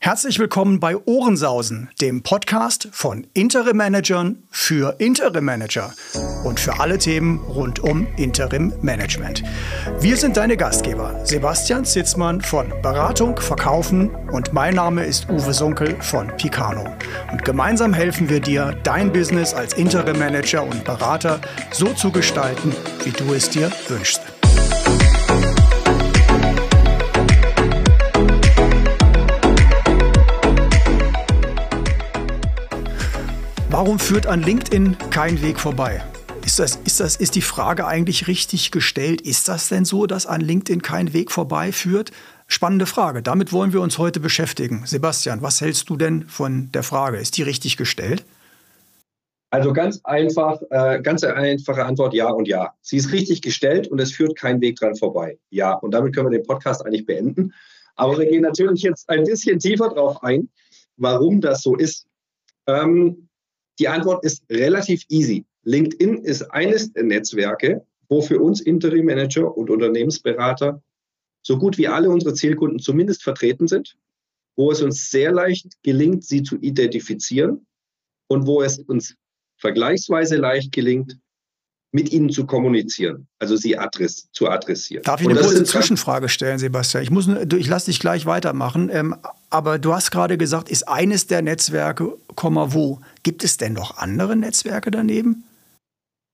Herzlich willkommen bei Ohrensausen, dem Podcast von Interim Managern für Interim Manager und für alle Themen rund um Interim Management. Wir sind deine Gastgeber, Sebastian Zitzmann von Beratung, Verkaufen und mein Name ist Uwe Sunkel von Picano. Und gemeinsam helfen wir dir, dein Business als Interim Manager und Berater so zu gestalten, wie du es dir wünschst. Warum führt an LinkedIn kein Weg vorbei? Ist, das, ist, das, ist die Frage eigentlich richtig gestellt? Ist das denn so, dass an LinkedIn kein Weg vorbei führt? Spannende Frage. Damit wollen wir uns heute beschäftigen. Sebastian, was hältst du denn von der Frage? Ist die richtig gestellt? Also ganz einfach, äh, ganz einfache Antwort ja und ja. Sie ist richtig gestellt und es führt kein Weg dran vorbei. Ja, und damit können wir den Podcast eigentlich beenden. Aber wir gehen natürlich jetzt ein bisschen tiefer drauf ein, warum das so ist. Ähm, die Antwort ist relativ easy. LinkedIn ist eines der Netzwerke, wo für uns Interim Manager und Unternehmensberater so gut wie alle unsere Zielkunden zumindest vertreten sind, wo es uns sehr leicht gelingt, sie zu identifizieren und wo es uns vergleichsweise leicht gelingt, mit ihnen zu kommunizieren, also sie adress zu adressieren. Darf ich eine kurze Zwischenfrage stellen, Sebastian? Ich, ich lasse dich gleich weitermachen, ähm, aber du hast gerade gesagt, ist eines der Netzwerke, wo? Gibt es denn noch andere Netzwerke daneben?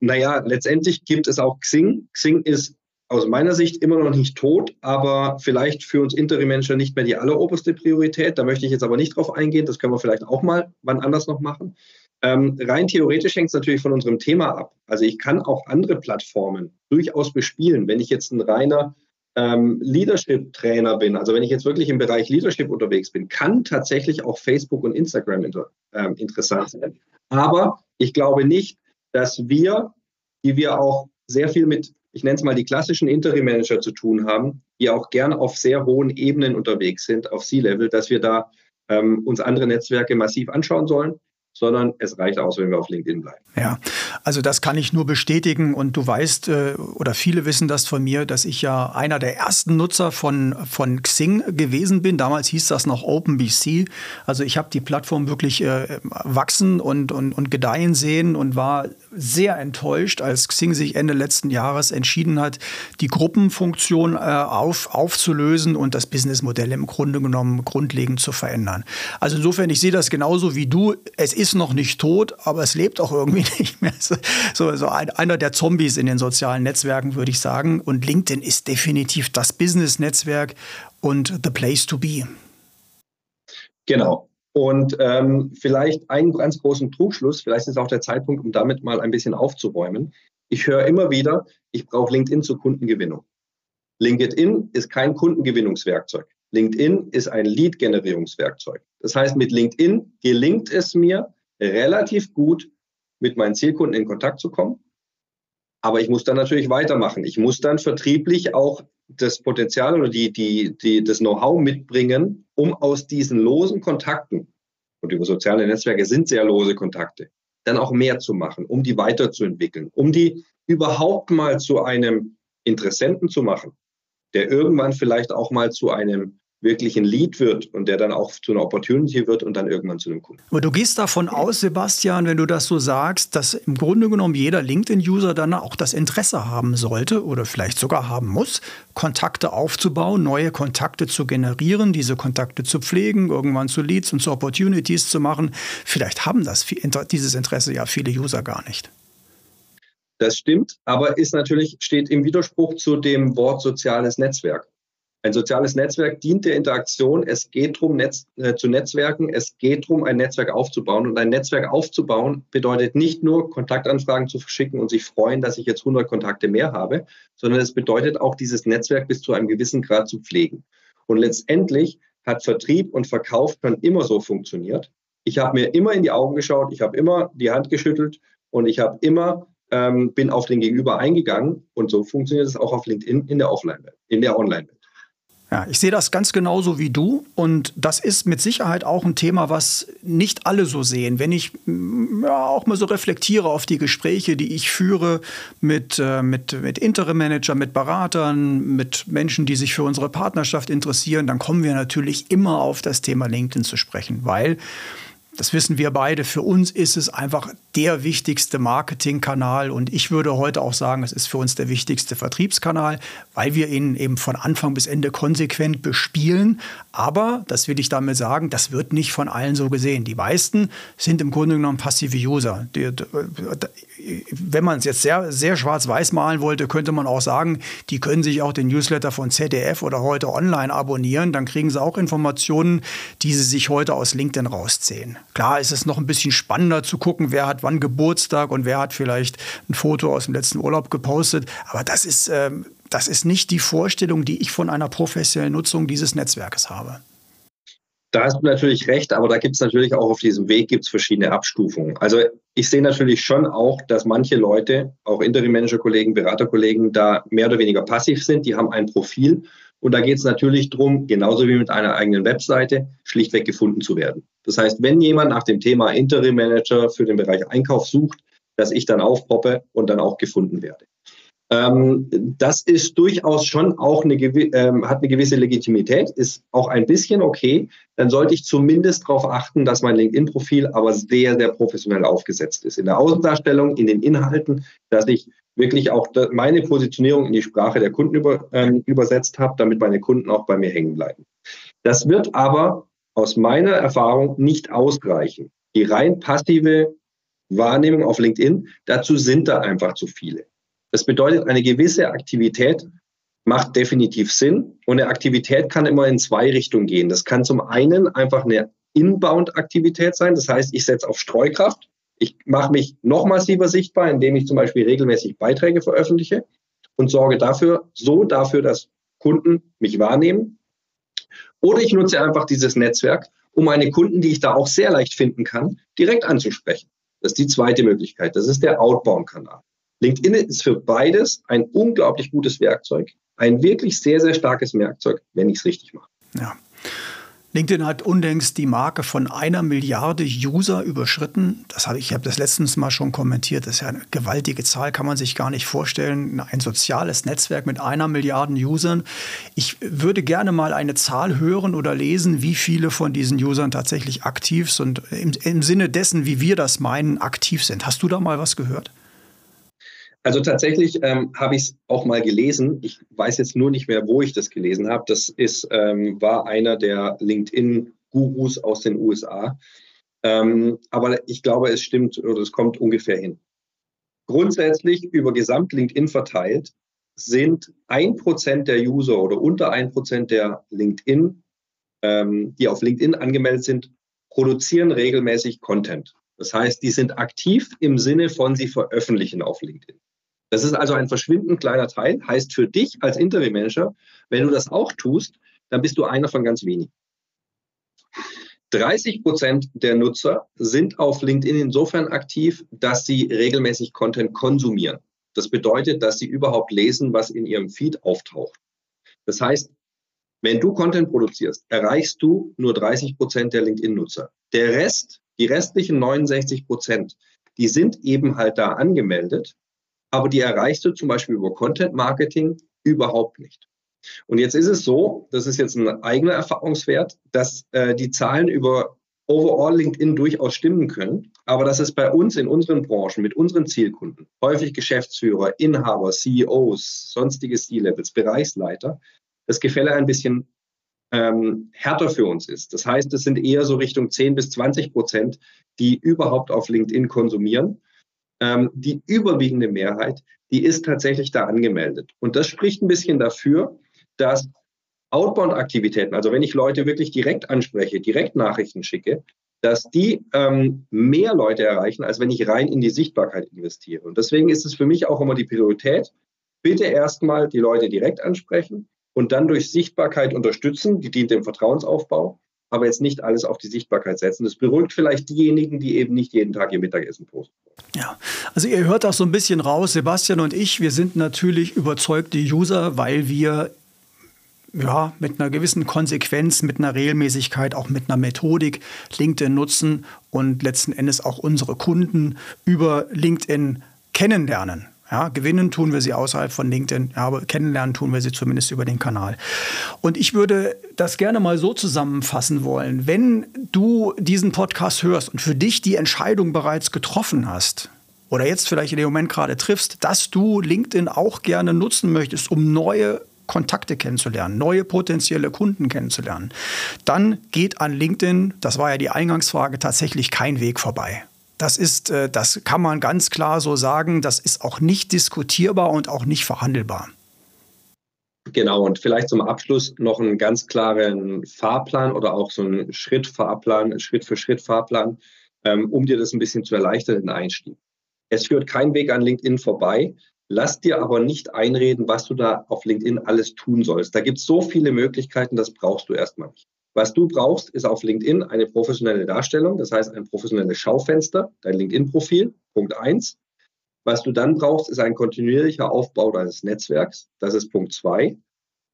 Naja, letztendlich gibt es auch Xing. Xing ist aus meiner Sicht immer noch nicht tot, aber vielleicht für uns Interim-Manager nicht mehr die alleroberste Priorität. Da möchte ich jetzt aber nicht drauf eingehen. Das können wir vielleicht auch mal wann anders noch machen. Ähm, rein theoretisch hängt es natürlich von unserem Thema ab. Also ich kann auch andere Plattformen durchaus bespielen. Wenn ich jetzt ein reiner ähm, Leadership-Trainer bin, also wenn ich jetzt wirklich im Bereich Leadership unterwegs bin, kann tatsächlich auch Facebook und Instagram inter, ähm, interessant sein. Aber ich glaube nicht, dass wir, die wir auch sehr viel mit, ich nenne es mal die klassischen Interim-Manager zu tun haben, die auch gern auf sehr hohen Ebenen unterwegs sind, auf C-Level, dass wir da ähm, uns andere Netzwerke massiv anschauen sollen sondern es reicht aus, wenn wir auf LinkedIn bleiben. Ja, also das kann ich nur bestätigen und du weißt äh, oder viele wissen das von mir, dass ich ja einer der ersten Nutzer von, von Xing gewesen bin. Damals hieß das noch OpenBC. Also ich habe die Plattform wirklich äh, wachsen und, und, und gedeihen sehen und war sehr enttäuscht, als Xing sich Ende letzten Jahres entschieden hat, die Gruppenfunktion äh, auf, aufzulösen und das Businessmodell im Grunde genommen grundlegend zu verändern. Also insofern, ich sehe das genauso wie du. Es ist ist noch nicht tot, aber es lebt auch irgendwie nicht mehr. So, so ein, einer der Zombies in den sozialen Netzwerken, würde ich sagen. Und LinkedIn ist definitiv das Business-Netzwerk und the place to be. Genau. Und ähm, vielleicht einen ganz großen Trugschluss, vielleicht ist auch der Zeitpunkt, um damit mal ein bisschen aufzuräumen. Ich höre immer wieder, ich brauche LinkedIn zur Kundengewinnung. LinkedIn ist kein Kundengewinnungswerkzeug. LinkedIn ist ein Lead-Generierungswerkzeug. Das heißt, mit LinkedIn gelingt es mir relativ gut, mit meinen Zielkunden in Kontakt zu kommen. Aber ich muss dann natürlich weitermachen. Ich muss dann vertrieblich auch das Potenzial oder die, die, die, das Know-how mitbringen, um aus diesen losen Kontakten, und über soziale Netzwerke sind sehr lose Kontakte, dann auch mehr zu machen, um die weiterzuentwickeln, um die überhaupt mal zu einem Interessenten zu machen, der irgendwann vielleicht auch mal zu einem wirklich ein Lead wird und der dann auch zu einer Opportunity wird und dann irgendwann zu einem Kunden. Aber du gehst davon aus, Sebastian, wenn du das so sagst, dass im Grunde genommen jeder LinkedIn-User dann auch das Interesse haben sollte oder vielleicht sogar haben muss, Kontakte aufzubauen, neue Kontakte zu generieren, diese Kontakte zu pflegen, irgendwann zu Leads und zu Opportunities zu machen. Vielleicht haben das dieses Interesse ja viele User gar nicht. Das stimmt, aber ist natürlich, steht im Widerspruch zu dem Wort soziales Netzwerk. Ein soziales Netzwerk dient der Interaktion. Es geht darum, Netz, äh, zu Netzwerken. Es geht darum, ein Netzwerk aufzubauen. Und ein Netzwerk aufzubauen bedeutet nicht nur, Kontaktanfragen zu verschicken und sich freuen, dass ich jetzt 100 Kontakte mehr habe, sondern es bedeutet auch, dieses Netzwerk bis zu einem gewissen Grad zu pflegen. Und letztendlich hat Vertrieb und Verkauf schon immer so funktioniert. Ich habe mir immer in die Augen geschaut, ich habe immer die Hand geschüttelt und ich habe immer ähm, bin auf den Gegenüber eingegangen und so funktioniert es auch auf LinkedIn in der Offline-Welt, in der Online-Welt. Ja, ich sehe das ganz genauso wie du und das ist mit Sicherheit auch ein Thema, was nicht alle so sehen. Wenn ich mm, ja, auch mal so reflektiere auf die Gespräche, die ich führe mit, äh, mit, mit Interim-Manager, mit Beratern, mit Menschen, die sich für unsere Partnerschaft interessieren, dann kommen wir natürlich immer auf das Thema LinkedIn zu sprechen, weil das wissen wir beide. Für uns ist es einfach der wichtigste Marketingkanal und ich würde heute auch sagen, es ist für uns der wichtigste Vertriebskanal, weil wir ihn eben von Anfang bis Ende konsequent bespielen. Aber, das will ich damit sagen, das wird nicht von allen so gesehen. Die meisten sind im Grunde genommen passive User. Die, wenn man es jetzt sehr, sehr schwarz-weiß malen wollte, könnte man auch sagen, die können sich auch den Newsletter von ZDF oder heute online abonnieren. Dann kriegen sie auch Informationen, die sie sich heute aus LinkedIn rausziehen. Klar ist es noch ein bisschen spannender zu gucken, wer hat wann Geburtstag und wer hat vielleicht ein Foto aus dem letzten Urlaub gepostet. Aber das ist, ähm, das ist nicht die Vorstellung, die ich von einer professionellen Nutzung dieses Netzwerkes habe. Da hast du natürlich recht, aber da gibt es natürlich auch auf diesem Weg gibt's verschiedene Abstufungen. Also ich sehe natürlich schon auch, dass manche Leute, auch Interim-Manager-Kollegen, Beraterkollegen, da mehr oder weniger passiv sind. Die haben ein Profil und da geht es natürlich darum, genauso wie mit einer eigenen Webseite, schlichtweg gefunden zu werden. Das heißt, wenn jemand nach dem Thema Interim-Manager für den Bereich Einkauf sucht, dass ich dann aufpoppe und dann auch gefunden werde. Ähm, das ist durchaus schon auch eine, ähm, hat eine gewisse Legitimität, ist auch ein bisschen okay. Dann sollte ich zumindest darauf achten, dass mein LinkedIn-Profil aber sehr, sehr professionell aufgesetzt ist. In der Außendarstellung, in den Inhalten, dass ich wirklich auch meine Positionierung in die Sprache der Kunden über, ähm, übersetzt habe, damit meine Kunden auch bei mir hängen bleiben. Das wird aber aus meiner Erfahrung nicht ausreichen. Die rein passive Wahrnehmung auf LinkedIn, dazu sind da einfach zu viele. Das bedeutet, eine gewisse Aktivität macht definitiv Sinn. Und eine Aktivität kann immer in zwei Richtungen gehen. Das kann zum einen einfach eine Inbound-Aktivität sein. Das heißt, ich setze auf Streukraft. Ich mache mich noch massiver sichtbar, indem ich zum Beispiel regelmäßig Beiträge veröffentliche und sorge dafür, so dafür, dass Kunden mich wahrnehmen. Oder ich nutze einfach dieses Netzwerk, um meine Kunden, die ich da auch sehr leicht finden kann, direkt anzusprechen. Das ist die zweite Möglichkeit. Das ist der Outbound-Kanal. LinkedIn ist für beides ein unglaublich gutes Werkzeug, ein wirklich sehr, sehr starkes Werkzeug, wenn ich es richtig mache. Ja. LinkedIn hat unlängst die Marke von einer Milliarde User überschritten. Das habe ich, ich habe das letztens mal schon kommentiert. Das ist ja eine gewaltige Zahl, kann man sich gar nicht vorstellen. Ein soziales Netzwerk mit einer Milliarde Usern. Ich würde gerne mal eine Zahl hören oder lesen, wie viele von diesen Usern tatsächlich aktiv sind, im, im Sinne dessen, wie wir das meinen, aktiv sind. Hast du da mal was gehört? Also tatsächlich ähm, habe ich es auch mal gelesen. Ich weiß jetzt nur nicht mehr, wo ich das gelesen habe. Das ist, ähm, war einer der LinkedIn-Gurus aus den USA. Ähm, aber ich glaube, es stimmt oder es kommt ungefähr hin. Grundsätzlich über Gesamt LinkedIn verteilt sind ein Prozent der User oder unter ein Prozent der LinkedIn, ähm, die auf LinkedIn angemeldet sind, produzieren regelmäßig Content. Das heißt, die sind aktiv im Sinne von, sie veröffentlichen auf LinkedIn. Das ist also ein verschwindend kleiner Teil. Heißt für dich als Interim-Manager, wenn du das auch tust, dann bist du einer von ganz wenigen. 30 Prozent der Nutzer sind auf LinkedIn insofern aktiv, dass sie regelmäßig Content konsumieren. Das bedeutet, dass sie überhaupt lesen, was in ihrem Feed auftaucht. Das heißt, wenn du Content produzierst, erreichst du nur 30 Prozent der LinkedIn-Nutzer. Der Rest, die restlichen 69 Prozent, die sind eben halt da angemeldet, aber die erreichst du zum Beispiel über Content Marketing überhaupt nicht. Und jetzt ist es so, das ist jetzt ein eigener Erfahrungswert, dass äh, die Zahlen über overall LinkedIn durchaus stimmen können, aber dass es bei uns in unseren Branchen mit unseren Zielkunden, häufig Geschäftsführer, Inhaber, CEOs, sonstige C-Levels, Bereichsleiter, das Gefälle ein bisschen ähm, härter für uns ist. Das heißt, es sind eher so Richtung 10 bis 20 Prozent, die überhaupt auf LinkedIn konsumieren ähm, die überwiegende Mehrheit, die ist tatsächlich da angemeldet. Und das spricht ein bisschen dafür, dass Outbound-Aktivitäten, also wenn ich Leute wirklich direkt anspreche, direkt Nachrichten schicke, dass die ähm, mehr Leute erreichen, als wenn ich rein in die Sichtbarkeit investiere. Und deswegen ist es für mich auch immer die Priorität, bitte erstmal die Leute direkt ansprechen und dann durch Sichtbarkeit unterstützen, die dient dem Vertrauensaufbau aber jetzt nicht alles auf die Sichtbarkeit setzen. Das beruhigt vielleicht diejenigen, die eben nicht jeden Tag ihr Mittagessen posten. Ja, also ihr hört auch so ein bisschen raus, Sebastian und ich, wir sind natürlich überzeugte User, weil wir ja, mit einer gewissen Konsequenz, mit einer Regelmäßigkeit, auch mit einer Methodik LinkedIn nutzen und letzten Endes auch unsere Kunden über LinkedIn kennenlernen. Ja, gewinnen tun wir sie außerhalb von LinkedIn, ja, aber kennenlernen tun wir sie zumindest über den Kanal. Und ich würde das gerne mal so zusammenfassen wollen. Wenn du diesen Podcast hörst und für dich die Entscheidung bereits getroffen hast, oder jetzt vielleicht in dem Moment gerade triffst, dass du LinkedIn auch gerne nutzen möchtest, um neue Kontakte kennenzulernen, neue potenzielle Kunden kennenzulernen, dann geht an LinkedIn, das war ja die Eingangsfrage, tatsächlich kein Weg vorbei. Das ist, äh, das kann man ganz klar so sagen. Das ist auch nicht diskutierbar und auch nicht verhandelbar. Genau, und vielleicht zum Abschluss noch einen ganz klaren Fahrplan oder auch so einen Schritt-Fahrplan, Schritt-für-Schritt-Fahrplan, ähm, um dir das ein bisschen zu erleichtern, den Einstieg. Es führt kein Weg an LinkedIn vorbei. Lass dir aber nicht einreden, was du da auf LinkedIn alles tun sollst. Da gibt es so viele Möglichkeiten, das brauchst du erstmal nicht. Was du brauchst, ist auf LinkedIn eine professionelle Darstellung, das heißt ein professionelles Schaufenster, dein LinkedIn-Profil, Punkt eins. Was du dann brauchst, ist ein kontinuierlicher Aufbau deines Netzwerks, das ist Punkt zwei.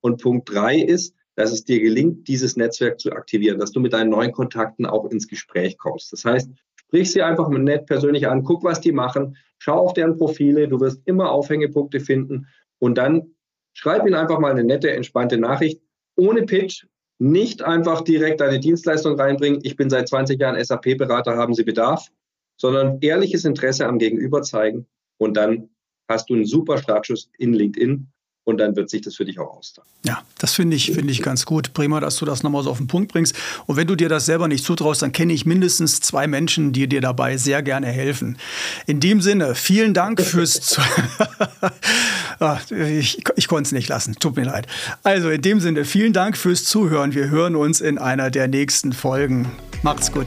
Und Punkt drei ist, dass es dir gelingt, dieses Netzwerk zu aktivieren, dass du mit deinen neuen Kontakten auch ins Gespräch kommst. Das heißt, sprich sie einfach nett persönlich an, guck, was die machen, schau auf deren Profile, du wirst immer Aufhängepunkte finden und dann schreib ihnen einfach mal eine nette, entspannte Nachricht, ohne Pitch, nicht einfach direkt eine Dienstleistung reinbringen, ich bin seit 20 Jahren SAP-Berater, haben Sie Bedarf, sondern ehrliches Interesse am Gegenüber zeigen und dann hast du einen super Startschuss in LinkedIn und dann wird sich das für dich auch auszahlen. Ja, das finde ich, finde ich ganz gut. Prima, dass du das nochmal so auf den Punkt bringst. Und wenn du dir das selber nicht zutraust, dann kenne ich mindestens zwei Menschen, die dir dabei sehr gerne helfen. In dem Sinne, vielen Dank fürs ah, ich, ich konnte es nicht lassen, tut mir leid. Also in dem Sinne, vielen Dank fürs Zuhören. Wir hören uns in einer der nächsten Folgen. Macht's gut.